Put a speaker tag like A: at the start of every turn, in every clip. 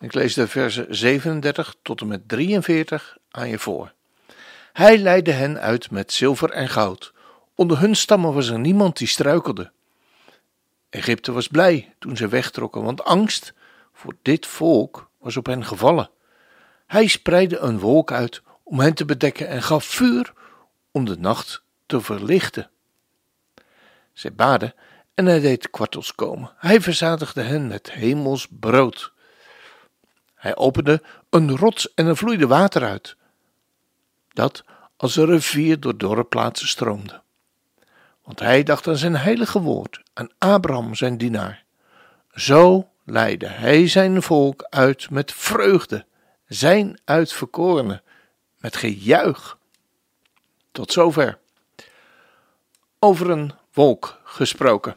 A: Ik lees de versen 37 tot en met 43 aan je voor. Hij leidde hen uit met zilver en goud. Onder hun stammen was er niemand die struikelde. Egypte was blij toen ze wegtrokken, want angst voor dit volk was op hen gevallen. Hij spreidde een wolk uit om hen te bedekken en gaf vuur om de nacht te verlichten. Zij baden en hij deed kwartels komen. Hij verzadigde hen met hemels brood. Hij opende een rots en er vloeide water uit, dat als een rivier door dorre plaatsen stroomde. Want hij dacht aan zijn heilige woord, aan Abraham zijn dienaar. Zo leidde hij zijn volk uit met vreugde, zijn uitverkorenen, met gejuich. Tot zover. Over een wolk gesproken.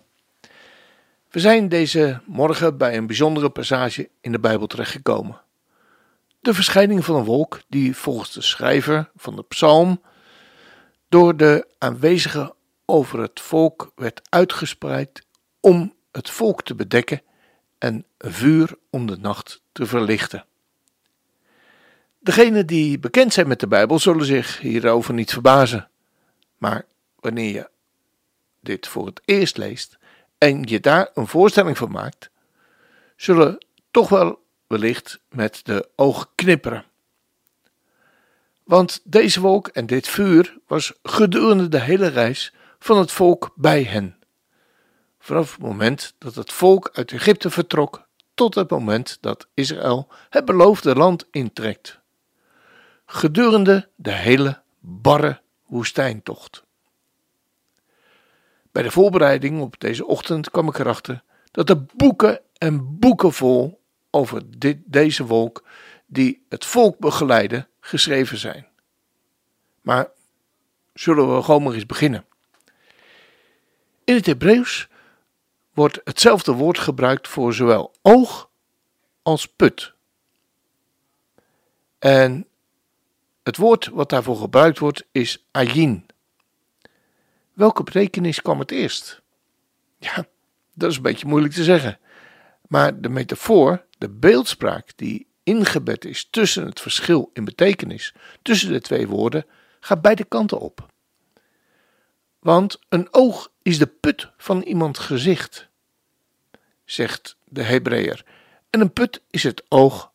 A: We zijn deze morgen bij een bijzondere passage in de Bijbel terechtgekomen. De verschijning van een wolk die volgens de schrijver van de psalm door de aanwezigen over het volk werd uitgespreid om het volk te bedekken en vuur om de nacht te verlichten. Degenen die bekend zijn met de Bijbel zullen zich hierover niet verbazen. Maar wanneer je dit voor het eerst leest en je daar een voorstelling van maakt, zullen toch wel wellicht met de ogen knipperen. Want deze wolk en dit vuur was gedurende de hele reis van het volk bij hen. Vanaf het moment dat het volk uit Egypte vertrok tot het moment dat Israël het beloofde land intrekt. Gedurende de hele barre woestijntocht. Bij de voorbereiding op deze ochtend kwam ik erachter dat er boeken en boeken vol over dit, deze wolk die het volk begeleiden geschreven zijn. Maar zullen we gewoon maar eens beginnen. In het Hebreeuws wordt hetzelfde woord gebruikt voor zowel oog als put. En het woord wat daarvoor gebruikt wordt is ayin. Welke betekenis kwam het eerst? Ja, dat is een beetje moeilijk te zeggen. Maar de metafoor, de beeldspraak die ingebed is tussen het verschil in betekenis tussen de twee woorden, gaat beide kanten op. Want een oog is de put van iemands gezicht, zegt de Hebreeër, en een put is het oog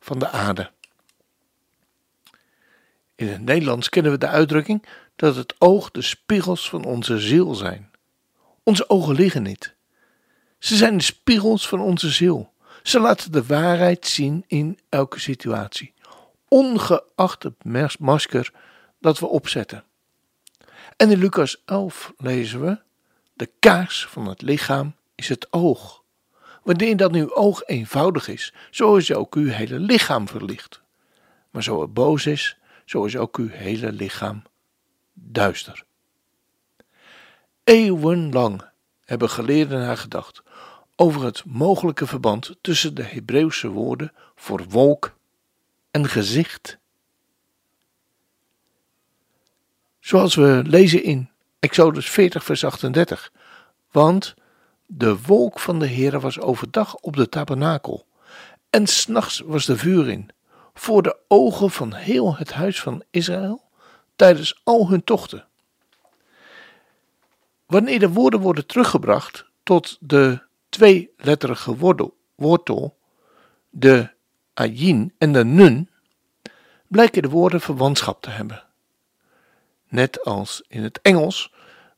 A: van de aarde. In het Nederlands kennen we de uitdrukking dat het oog de spiegels van onze ziel zijn. Onze ogen liggen niet. Ze zijn de spiegels van onze ziel. Ze laten de waarheid zien in elke situatie, ongeacht het masker dat we opzetten. En in Lucas 11 lezen we: De kaars van het lichaam is het oog. Wanneer dat uw oog eenvoudig is, zo is ook uw hele lichaam verlicht. Maar zo het boos is, zo is ook uw hele lichaam duister. Eeuwenlang hebben geleerden nagedacht over het mogelijke verband tussen de Hebreeuwse woorden voor wolk en gezicht. Zoals we lezen in Exodus 40, vers 38. Want de wolk van de Heere was overdag op de tabernakel, en s'nachts was de vuur in, voor de ogen van heel het huis van Israël tijdens al hun tochten. Wanneer de woorden worden teruggebracht tot de tweeletterige wortel, de ayin en de nun, blijken de woorden verwantschap te hebben. Net als in het Engels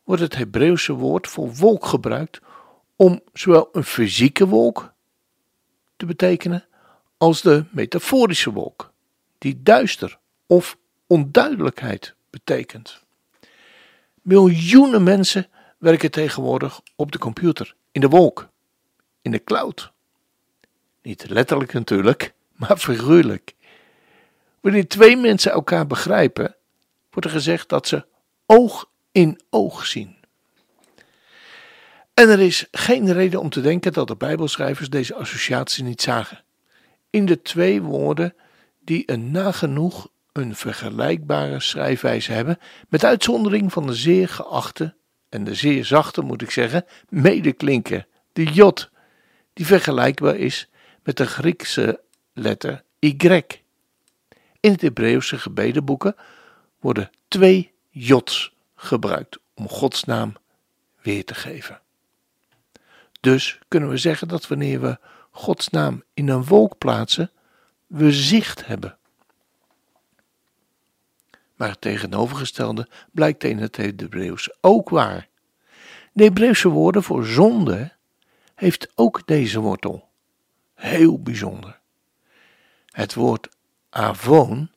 A: wordt het Hebreeuwse woord voor wolk gebruikt om zowel een fysieke wolk te betekenen als de metaforische wolk, die duister of onduidelijkheid betekent. Miljoenen mensen werken tegenwoordig op de computer, in de wolk, in de cloud. Niet letterlijk natuurlijk, maar figuurlijk. Wanneer twee mensen elkaar begrijpen, wordt er gezegd dat ze oog in oog zien. En er is geen reden om te denken dat de Bijbelschrijvers deze associatie niet zagen. In de twee woorden die een nagenoeg een vergelijkbare schrijfwijze hebben, met uitzondering van de zeer geachte en de zeer zachte, moet ik zeggen, medeklinker, de J, die vergelijkbaar is met de Griekse letter Y. In het Hebreeuwse gebedenboeken worden twee J's gebruikt om Gods naam weer te geven. Dus kunnen we zeggen dat wanneer we Gods naam in een wolk plaatsen, we zicht hebben. Maar het tegenovergestelde blijkt in het Hebreeuws ook waar. De Hebreeuwse woorden voor zonde heeft ook deze wortel. Heel bijzonder. Het woord avon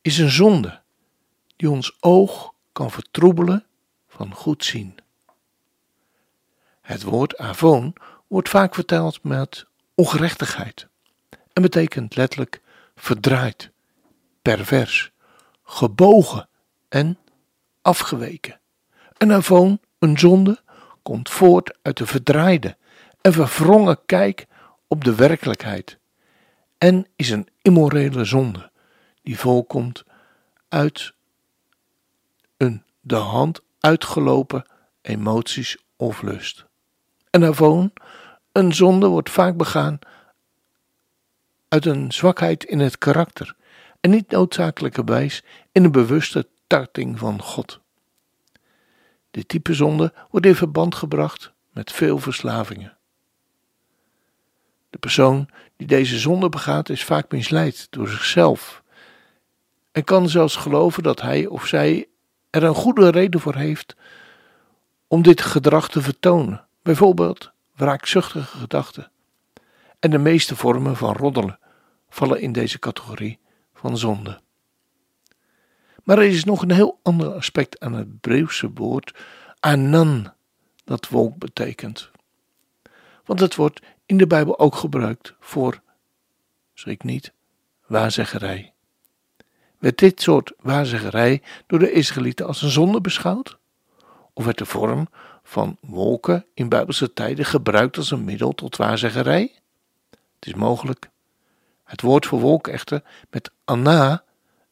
A: is een zonde die ons oog kan vertroebelen van goed zien. Het woord avon wordt vaak vertaald met ongerechtigheid en betekent letterlijk verdraaid, pervers, gebogen en afgeweken. Een avon, een zonde, komt voort uit de verdraaide en verwrongen kijk op de werkelijkheid en is een immorele zonde die voorkomt uit een de hand uitgelopen emoties of lust. Een avon, een zonde, wordt vaak begaan uit een zwakheid in het karakter en niet noodzakelijkerwijs in een bewuste tarting van God. Dit type zonde wordt in verband gebracht met veel verslavingen. De persoon die deze zonde begaat is vaak misleid door zichzelf en kan zelfs geloven dat hij of zij er een goede reden voor heeft om dit gedrag te vertonen, bijvoorbeeld wraakzuchtige gedachten. En de meeste vormen van roddelen vallen in deze categorie van zonde. Maar er is nog een heel ander aspect aan het Hebreeuwse woord anan, dat wolk betekent. Want het wordt in de Bijbel ook gebruikt voor, schrik niet, waarzeggerij. Werd dit soort waarzeggerij door de Israëlieten als een zonde beschouwd? Of werd de vorm van wolken in Bijbelse tijden gebruikt als een middel tot waarzeggerij? Het is mogelijk. Het woord voor wolk echter met anna,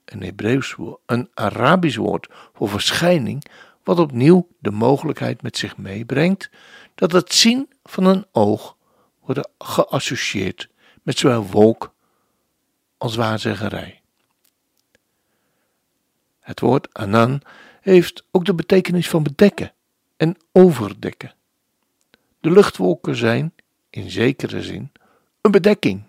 A: een Hebreeuws, een Arabisch woord voor verschijning, wat opnieuw de mogelijkheid met zich meebrengt dat het zien van een oog wordt geassocieerd met zowel wolk als waarzeggerij. Het woord anan heeft ook de betekenis van bedekken en overdekken. De luchtwolken zijn, in zekere zin, een bedekking.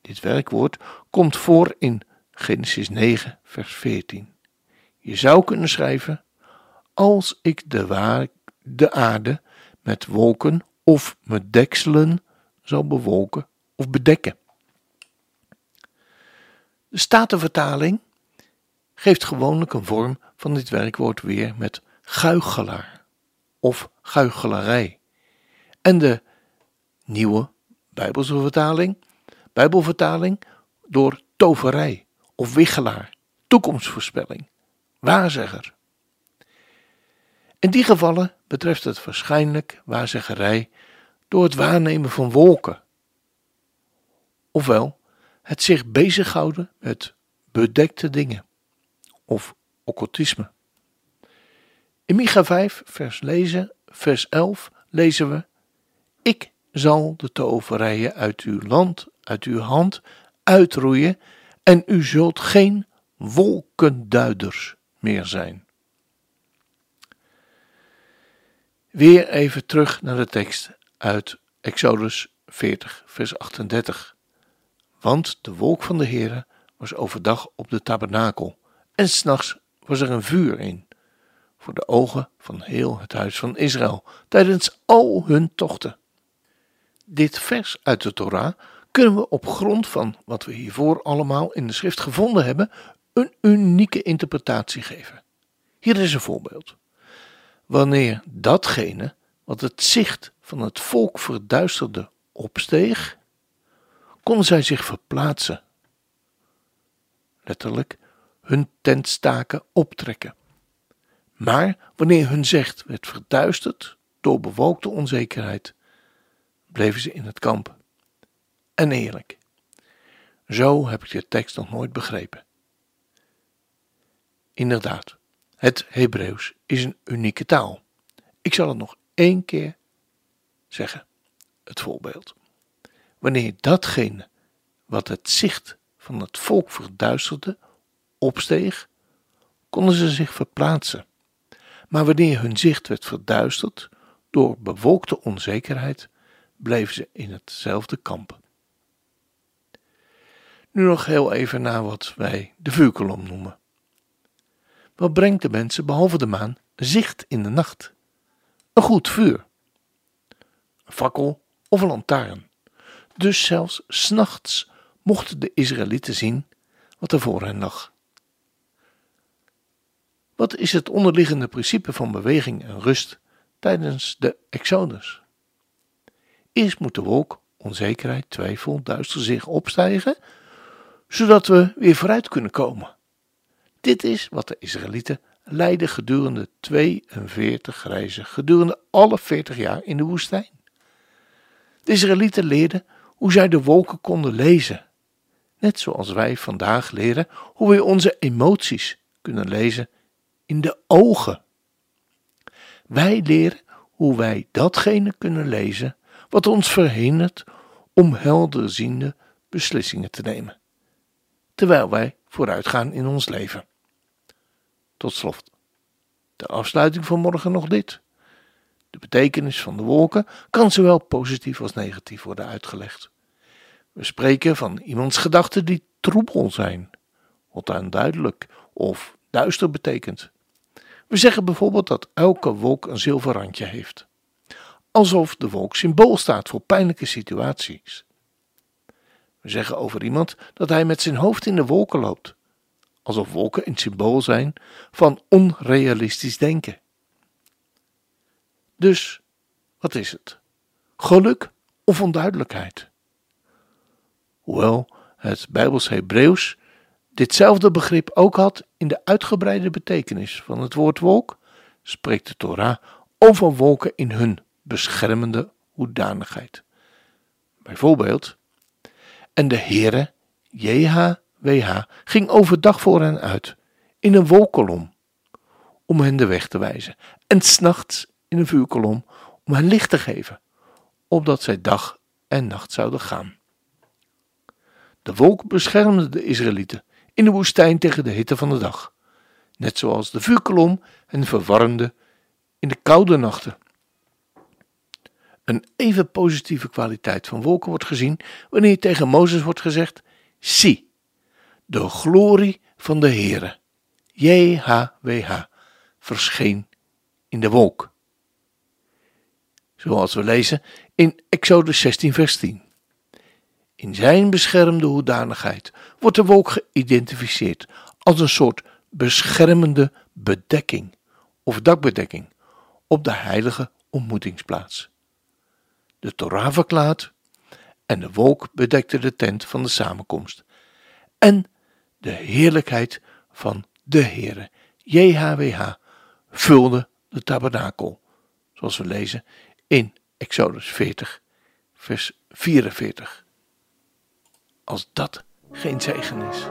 A: Dit werkwoord komt voor in Genesis 9, vers 14. Je zou kunnen schrijven: Als ik de, de aarde met wolken of met dekselen zal bewolken of bedekken. De Statenvertaling geeft gewoonlijk een vorm van dit werkwoord weer met guichelaar of guichelarij. En de nieuwe Bijbelse vertaling, Bijbelvertaling door toverij of wichelaar, toekomstvoorspelling, waarzegger. In die gevallen betreft het waarschijnlijk waarzeggerij door het waarnemen van wolken, ofwel het zich bezighouden met bedekte dingen of occultisme. In Micha 5, vers, lezen, vers 11 lezen we: Ik zal de toverijen uit uw land, uit uw hand uitroeien, en u zult geen wolkenduiders meer zijn. Weer even terug naar de tekst uit Exodus 40, vers 38. Want de wolk van de Heere was overdag op de tabernakel, en s'nachts was er een vuur in, voor de ogen van heel het huis van Israël, tijdens al hun tochten. Dit vers uit de Torah kunnen we op grond van wat we hiervoor allemaal in de schrift gevonden hebben, een unieke interpretatie geven. Hier is een voorbeeld. Wanneer datgene wat het zicht van het volk verduisterde opsteeg, konden zij zich verplaatsen. Letterlijk, hun tentstaken optrekken. Maar wanneer hun zicht werd verduisterd door bewolkte onzekerheid, bleven ze in het kamp. En eerlijk, zo heb ik de tekst nog nooit begrepen. Inderdaad, het Hebreeuws is een unieke taal. Ik zal het nog één keer zeggen, het voorbeeld. Wanneer datgene wat het zicht van het volk verduisterde, opsteeg, konden ze zich verplaatsen. Maar wanneer hun zicht werd verduisterd door bewolkte onzekerheid, bleven ze in hetzelfde kamp. Nu nog heel even naar wat wij de vuurkolom noemen. Wat brengt de mensen, behalve de maan, zicht in de nacht? Een goed vuur. Een fakkel of een lantaarn. Dus zelfs s'nachts mochten de Israëlieten zien wat er voor hen lag. Wat is het onderliggende principe van beweging en rust tijdens de Exodus? Eerst moet de wolk, onzekerheid, twijfel, duister zich opstijgen, zodat we weer vooruit kunnen komen. Dit is wat de Israëlieten leidden gedurende 42 reizen, gedurende alle 40 jaar in de woestijn. De Israëlieten leerden hoe zij de wolken konden lezen, net zoals wij vandaag leren hoe wij onze emoties kunnen lezen in de ogen. Wij leren hoe wij datgene kunnen lezen wat ons verhindert om helderziende beslissingen te nemen, terwijl wij vooruitgaan in ons leven. Tot slot, de afsluiting van morgen nog dit. De betekenis van de wolken kan zowel positief als negatief worden uitgelegd. We spreken van iemands gedachten die troebel zijn, wat onduidelijk of duister betekent. We zeggen bijvoorbeeld dat elke wolk een zilver randje heeft, alsof de wolk symbool staat voor pijnlijke situaties. We zeggen over iemand dat hij met zijn hoofd in de wolken loopt, alsof wolken een symbool zijn van onrealistisch denken. Dus, wat is het? Geluk of onduidelijkheid? Hoewel het Bijbels Hebreeuws ditzelfde begrip ook had in de uitgebreide betekenis van het woord wolk, spreekt de Torah over wolken in hun beschermende hoedanigheid. Bijvoorbeeld, en de Heere, JHWH, ging overdag voor hen uit, in een wolkolom, om hen de weg te wijzen, en s'nachts in een vuurkolom, om hen licht te geven, opdat zij dag en nacht zouden gaan. De wolk beschermde de Israëlieten in de woestijn tegen de hitte van de dag, net zoals de vuurkolom hen verwarmde in de koude nachten. Een even positieve kwaliteit van wolken wordt gezien wanneer tegen Mozes wordt gezegd: Zie, de glorie van de Heere, JHWH, verscheen in de wolk. Zoals we lezen in Exodus 16, vers 10. In zijn beschermde hoedanigheid wordt de wolk geïdentificeerd als een soort beschermende bedekking of dakbedekking op de heilige ontmoetingsplaats. De Torah verklaart en de wolk bedekte de tent van de samenkomst en de heerlijkheid van de Heere, JHWH, vulde de tabernakel, zoals we lezen in Exodus 40, vers 44 als dat geen zegen is.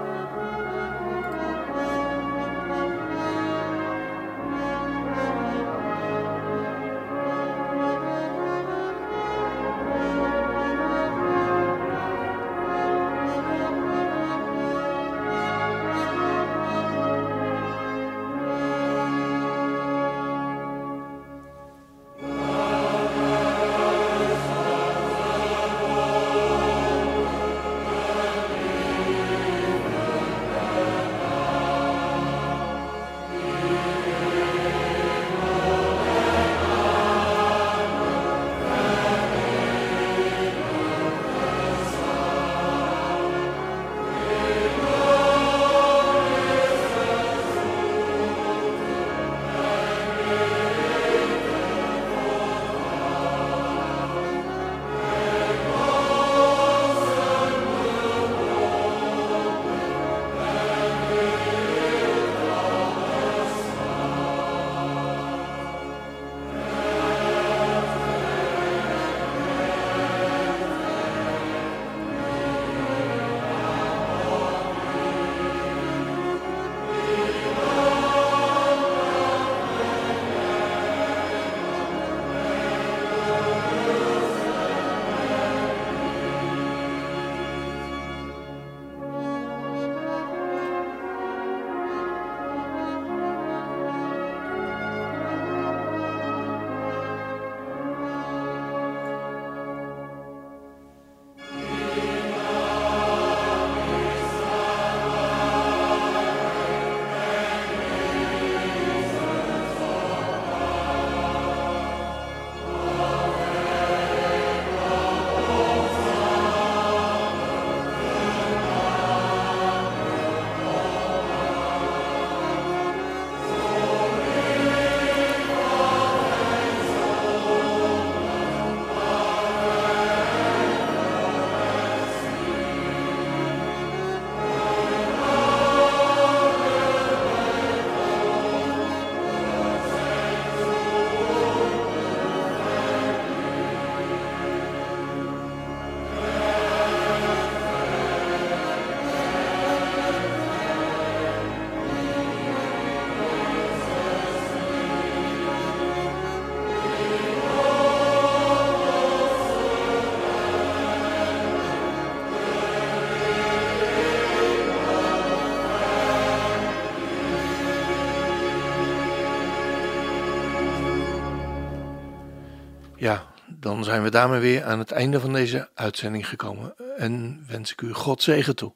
A: Dan zijn we daarmee weer aan het einde van deze uitzending gekomen en wens ik u God zegen toe.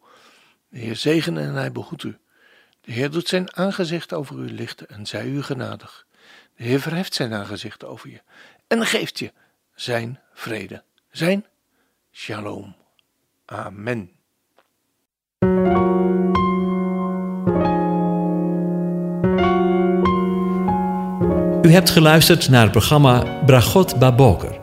A: De Heer zegene en hij behoedt u. De Heer doet zijn aangezicht over u lichten en zij u genadig. De Heer verheft zijn aangezicht over je en geeft je zijn vrede, zijn shalom. Amen.
B: U hebt geluisterd naar het programma Bragot Baboker.